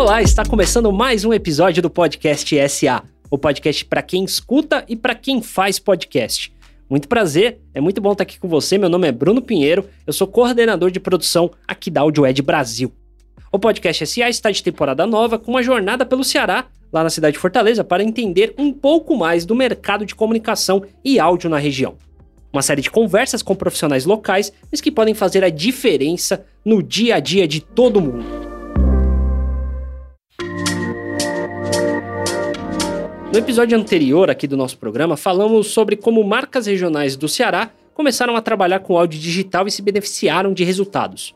Olá, está começando mais um episódio do podcast SA, o podcast para quem escuta e para quem faz podcast. Muito prazer, é muito bom estar aqui com você. Meu nome é Bruno Pinheiro, eu sou coordenador de produção aqui da AudioEd Brasil. O podcast SA está de temporada nova com uma jornada pelo Ceará, lá na cidade de Fortaleza, para entender um pouco mais do mercado de comunicação e áudio na região. Uma série de conversas com profissionais locais, mas que podem fazer a diferença no dia a dia de todo mundo. No episódio anterior aqui do nosso programa, falamos sobre como marcas regionais do Ceará começaram a trabalhar com áudio digital e se beneficiaram de resultados.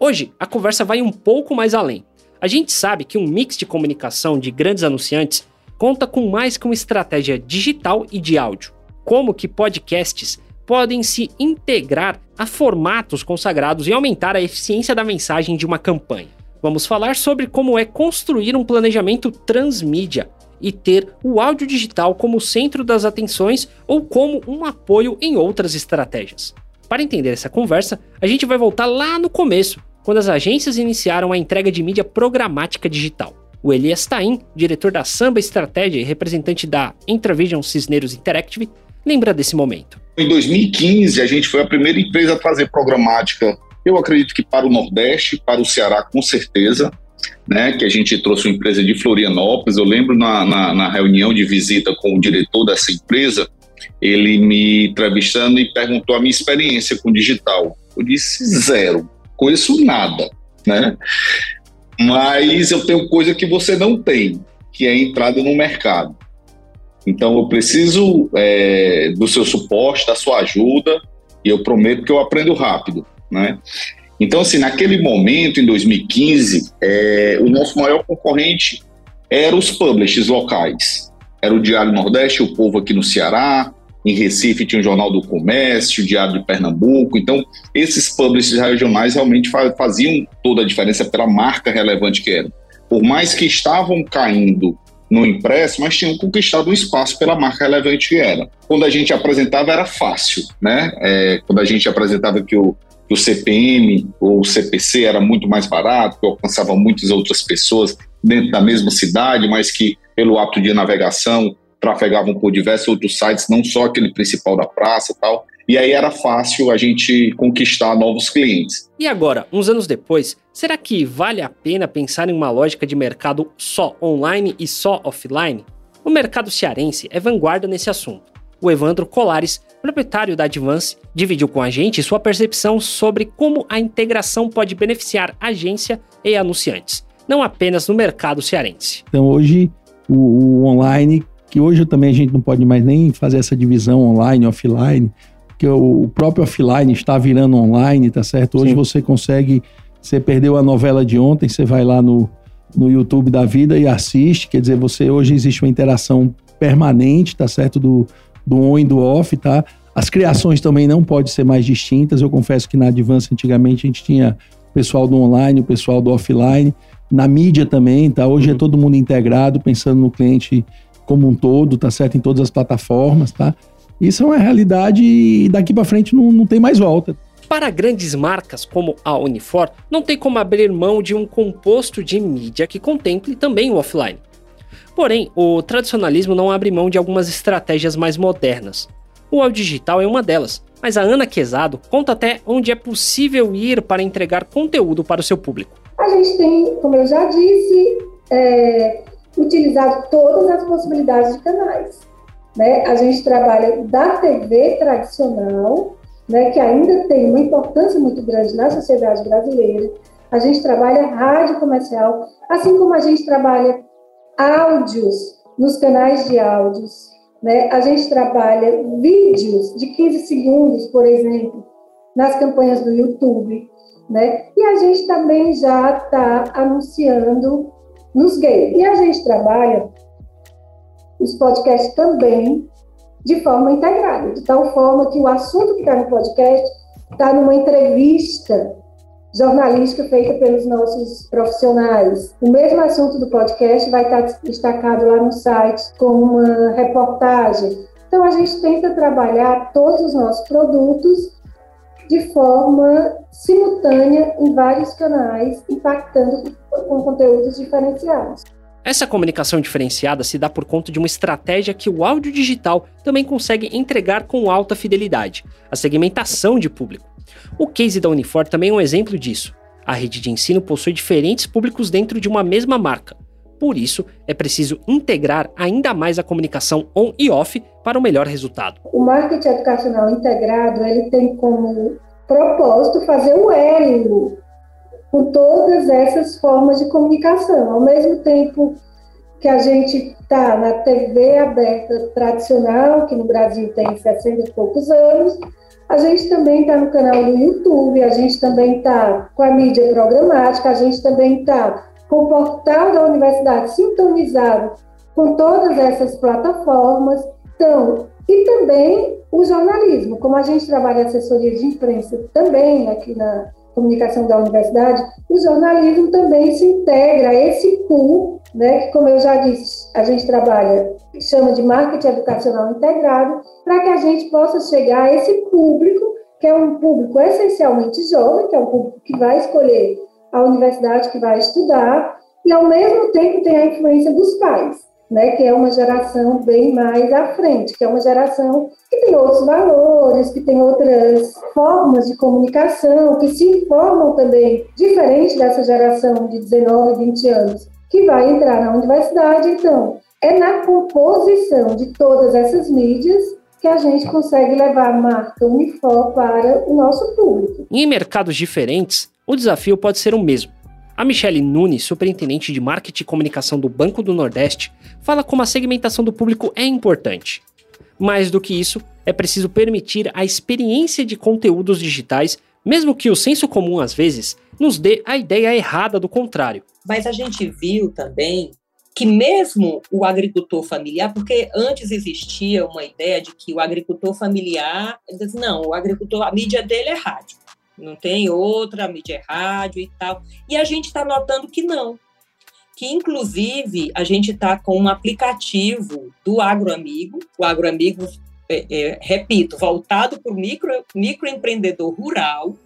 Hoje, a conversa vai um pouco mais além. A gente sabe que um mix de comunicação de grandes anunciantes conta com mais que uma estratégia digital e de áudio. Como que podcasts podem se integrar a formatos consagrados e aumentar a eficiência da mensagem de uma campanha. Vamos falar sobre como é construir um planejamento transmídia e ter o áudio digital como centro das atenções ou como um apoio em outras estratégias. Para entender essa conversa, a gente vai voltar lá no começo, quando as agências iniciaram a entrega de mídia programática digital. O Elias Tain, diretor da Samba Estratégia e representante da Intravision Cisneros Interactive, lembra desse momento. Em 2015, a gente foi a primeira empresa a fazer programática, eu acredito que para o Nordeste, para o Ceará com certeza, né, que a gente trouxe uma empresa de Florianópolis. Eu lembro na, na, na reunião de visita com o diretor dessa empresa, ele me entrevistando e perguntou a minha experiência com digital. Eu disse zero, conheço nada, né? Mas eu tenho coisa que você não tem, que é a entrada no mercado. Então eu preciso é, do seu suporte, da sua ajuda, e eu prometo que eu aprendo rápido, né? Então, assim, naquele momento, em 2015, é, o nosso maior concorrente era os publishers locais. Era o Diário Nordeste, o Povo aqui no Ceará, em Recife tinha o Jornal do Comércio, o Diário de Pernambuco. Então, esses publishers regionais realmente faziam toda a diferença pela marca relevante que eram. Por mais que estavam caindo no impresso, mas tinham conquistado um espaço pela marca relevante que era. Quando a gente apresentava era fácil, né? É, quando a gente apresentava que o, que o CPM ou o CPC era muito mais barato, que alcançava muitas outras pessoas dentro da mesma cidade, mas que pelo hábito de navegação trafegavam por diversos outros sites, não só aquele principal da praça tal. E aí era fácil a gente conquistar novos clientes. E agora, uns anos depois, será que vale a pena pensar em uma lógica de mercado só online e só offline? O mercado cearense é vanguarda nesse assunto o Evandro Colares, proprietário da Advance, dividiu com a gente sua percepção sobre como a integração pode beneficiar agência e anunciantes, não apenas no mercado cearense. Então hoje o, o online, que hoje também a gente não pode mais nem fazer essa divisão online, offline, que o, próprio offline está virando online, tá certo? Hoje Sim. você consegue, você perdeu a novela de ontem, você vai lá no, no YouTube da vida e assiste, quer dizer, você hoje existe uma interação permanente, tá certo? Do, do on e do off, tá? As criações também não podem ser mais distintas. Eu confesso que na Advance antigamente a gente tinha o pessoal do online, o pessoal do offline, na mídia também, tá? Hoje é uhum. todo mundo integrado, pensando no cliente como um todo, tá certo? Em todas as plataformas, tá? Isso é uma realidade e daqui para frente não, não tem mais volta. Para grandes marcas como a Unifor, não tem como abrir mão de um composto de mídia que contemple também o offline. Porém, o tradicionalismo não abre mão de algumas estratégias mais modernas. O áudio digital é uma delas, mas a Ana Quezado conta até onde é possível ir para entregar conteúdo para o seu público. A gente tem, como eu já disse, é, utilizado todas as possibilidades de canais. Né? A gente trabalha da TV tradicional, né, que ainda tem uma importância muito grande na sociedade brasileira. A gente trabalha rádio comercial, assim como a gente trabalha áudios nos canais de áudios. Né? A gente trabalha vídeos de 15 segundos, por exemplo, nas campanhas do YouTube. Né? E a gente também já está anunciando nos games. E a gente trabalha os podcasts também de forma integrada, de tal forma que o assunto que está no podcast está numa entrevista jornalística feita pelos nossos profissionais. O mesmo assunto do podcast vai estar destacado lá no site com uma reportagem. Então a gente tenta trabalhar todos os nossos produtos de forma simultânea em vários canais, impactando com conteúdos diferenciados. Essa comunicação diferenciada se dá por conta de uma estratégia que o áudio digital também consegue entregar com alta fidelidade, a segmentação de público. O case da Unifor também é um exemplo disso. A rede de ensino possui diferentes públicos dentro de uma mesma marca. Por isso, é preciso integrar ainda mais a comunicação on e off para o melhor resultado. O marketing educacional integrado ele tem como propósito fazer o elo com todas essas formas de comunicação. Ao mesmo tempo que a gente está na TV aberta tradicional, que no Brasil tem 60 e poucos anos, a gente também está no canal do YouTube, a gente também está com a mídia programática, a gente também está com o portal da universidade sintonizado com todas essas plataformas. Então, e também o jornalismo, como a gente trabalha assessoria de imprensa também aqui na comunicação da universidade, o jornalismo também se integra a esse pool, né, que como eu já disse, a gente trabalha, chama de marketing educacional integrado, para que a gente possa chegar a esse público, que é um público essencialmente jovem, que é um público que vai escolher a universidade que vai estudar, e ao mesmo tempo tem a influência dos pais, né, que é uma geração bem mais à frente, que é uma geração que tem outros valores, que tem outras formas de comunicação, que se informam também, diferente dessa geração de 19, 20 anos, que vai entrar na universidade. Então, é na composição de todas essas mídias que a gente consegue levar a marca Unifor para o nosso público. Em mercados diferentes, o desafio pode ser o mesmo. A Michele Nunes, superintendente de marketing e comunicação do Banco do Nordeste, fala como a segmentação do público é importante. Mais do que isso, é preciso permitir a experiência de conteúdos digitais, mesmo que o senso comum às vezes nos dê a ideia errada do contrário. Mas a gente viu também que mesmo o agricultor familiar, porque antes existia uma ideia de que o agricultor familiar, não, o agricultor, a mídia dele é rádio não tem outra, a mídia é rádio e tal. E a gente está notando que não. Que, inclusive, a gente está com um aplicativo do AgroAmigo, o AgroAmigo, é, é, repito, voltado para o micro, microempreendedor rural,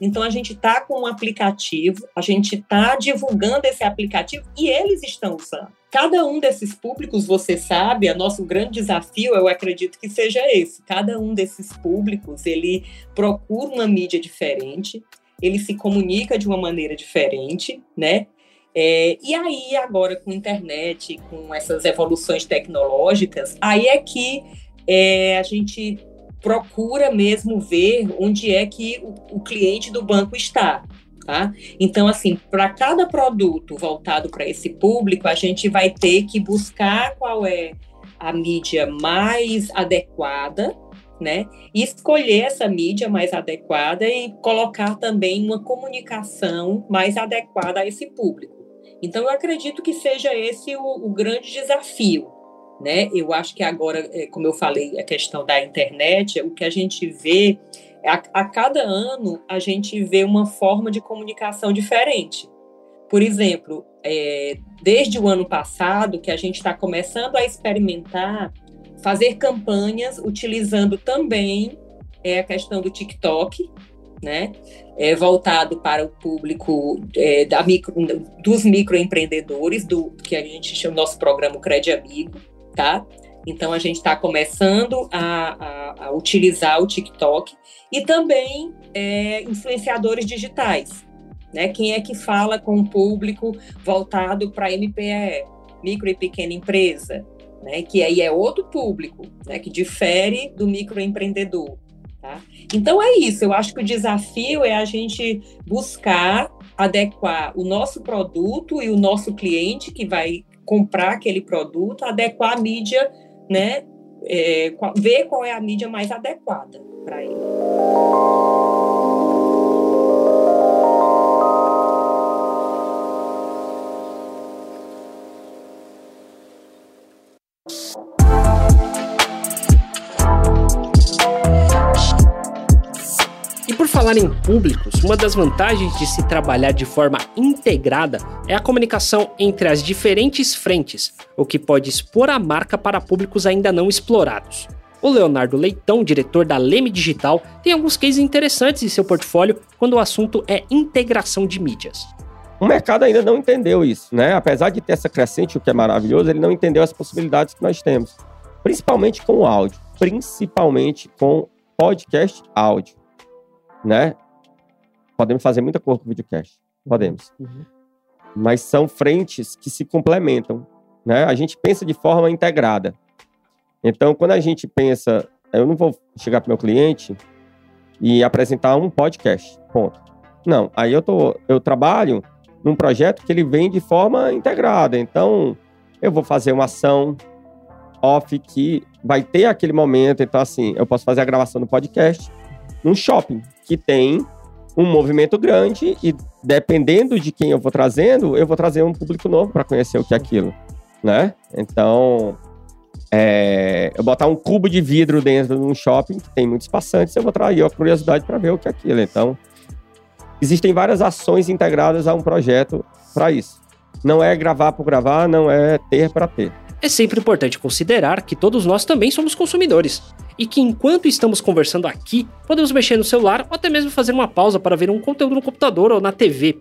então, a gente está com um aplicativo, a gente está divulgando esse aplicativo e eles estão usando. Cada um desses públicos, você sabe, é nosso grande desafio, eu acredito que seja esse. Cada um desses públicos, ele procura uma mídia diferente, ele se comunica de uma maneira diferente, né? É, e aí, agora com internet, com essas evoluções tecnológicas, aí é que é, a gente procura mesmo ver onde é que o, o cliente do banco está. Tá? Então, assim, para cada produto voltado para esse público, a gente vai ter que buscar qual é a mídia mais adequada, né? E escolher essa mídia mais adequada e colocar também uma comunicação mais adequada a esse público. Então, eu acredito que seja esse o, o grande desafio, né? Eu acho que agora, é, como eu falei, a questão da internet, o que a gente vê, a, a cada ano a gente vê uma forma de comunicação diferente. Por exemplo, é, desde o ano passado que a gente está começando a experimentar fazer campanhas utilizando também é, a questão do TikTok, né? É, voltado para o público é, da micro, dos microempreendedores, do que a gente chama nosso programa Crédito Amigo tá? Então a gente está começando a, a, a, utilizar o TikTok e também é, influenciadores digitais, né? Quem é que fala com o público voltado para MPE, micro e pequena empresa, né? Que aí é outro público, né? Que difere do microempreendedor. Tá? Então é isso. Eu acho que o desafio é a gente buscar adequar o nosso produto e o nosso cliente que vai comprar aquele produto, adequar a mídia, né? É, ver qual é a mídia mais adequada para ele. Falar em públicos, uma das vantagens de se trabalhar de forma integrada é a comunicação entre as diferentes frentes, o que pode expor a marca para públicos ainda não explorados. O Leonardo Leitão, diretor da Leme Digital, tem alguns cases interessantes em seu portfólio quando o assunto é integração de mídias. o mercado ainda não entendeu isso, né? Apesar de ter essa crescente, o que é maravilhoso, ele não entendeu as possibilidades que nós temos, principalmente com o áudio, principalmente com podcast áudio, né? Podemos fazer muita coisa com videocast, podemos. Uhum. Mas são frentes que se complementam, né? A gente pensa de forma integrada. Então, quando a gente pensa, eu não vou chegar para meu cliente e apresentar um podcast, ponto. Não, aí eu tô, eu trabalho num projeto que ele vem de forma integrada. Então, eu vou fazer uma ação off que vai ter aquele momento. Então, assim, eu posso fazer a gravação do podcast num shopping que tem um movimento grande e dependendo de quem eu vou trazendo, eu vou trazer um público novo para conhecer o que é aquilo, né? Então, é, eu botar um cubo de vidro dentro de um shopping que tem muitos passantes, eu vou trazer a curiosidade para ver o que é aquilo. Então, existem várias ações integradas a um projeto para isso. Não é gravar por gravar, não é ter para ter. É sempre importante considerar que todos nós também somos consumidores e que enquanto estamos conversando aqui, podemos mexer no celular ou até mesmo fazer uma pausa para ver um conteúdo no computador ou na TV.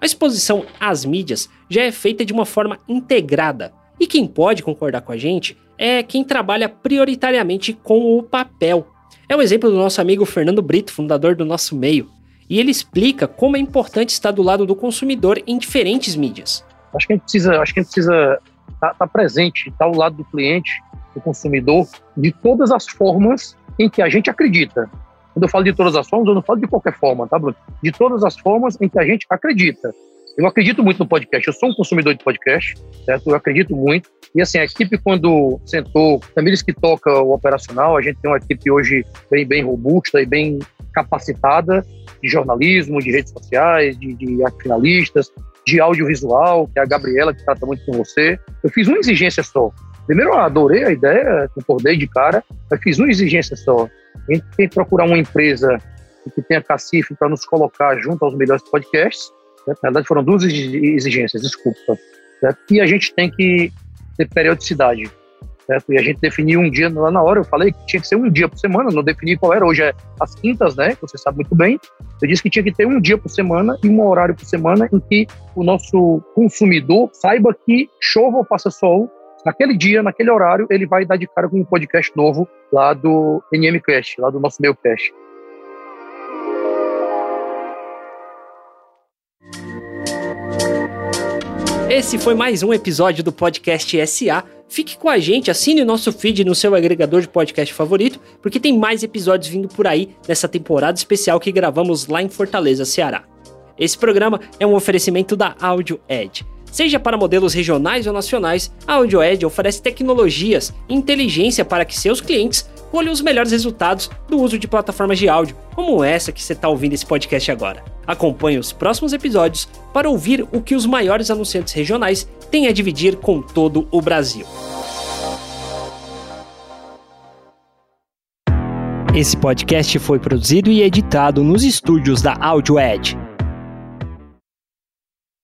A exposição às mídias já é feita de uma forma integrada, e quem pode concordar com a gente é quem trabalha prioritariamente com o papel. É o exemplo do nosso amigo Fernando Brito, fundador do nosso meio, e ele explica como é importante estar do lado do consumidor em diferentes mídias. Acho que a gente precisa, acho que a gente precisa estar tá, tá presente, estar tá ao lado do cliente, do consumidor, de todas as formas em que a gente acredita. Quando eu falo de todas as formas, eu não falo de qualquer forma, tá, Bruno? De todas as formas em que a gente acredita. Eu acredito muito no podcast, eu sou um consumidor de podcast, certo? Eu acredito muito. E assim, a equipe, quando sentou, Tamires que toca o operacional, a gente tem uma equipe hoje bem, bem robusta e bem capacitada de jornalismo, de redes sociais, de, de finalistas, de audiovisual, que é a Gabriela, que trata muito com você. Eu fiz uma exigência só. Primeiro, eu adorei a ideia, concordei de cara, mas fiz uma exigência só. A gente tem que procurar uma empresa que tenha cacife para nos colocar junto aos melhores podcasts. Né? Na verdade, foram duas exigências, desculpa. Certo? E a gente tem que ter periodicidade. Certo? E a gente definiu um dia lá na hora, eu falei que tinha que ser um dia por semana, não defini qual era, hoje é as quintas, né, você sabe muito bem, eu disse que tinha que ter um dia por semana e um horário por semana em que o nosso consumidor saiba que chova ou faça sol, naquele dia, naquele horário, ele vai dar de cara com um podcast novo lá do NMcast, lá do nosso meio cast. Esse foi mais um episódio do podcast SA. Fique com a gente, assine o nosso feed no seu agregador de podcast favorito, porque tem mais episódios vindo por aí nessa temporada especial que gravamos lá em Fortaleza, Ceará. Esse programa é um oferecimento da Audio Edge. Seja para modelos regionais ou nacionais, a Audio Edge oferece tecnologias e inteligência para que seus clientes colham os melhores resultados do uso de plataformas de áudio, como essa que você está ouvindo esse podcast agora. Acompanhe os próximos episódios para ouvir o que os maiores anunciantes regionais têm a dividir com todo o Brasil. Esse podcast foi produzido e editado nos estúdios da Audio Edge.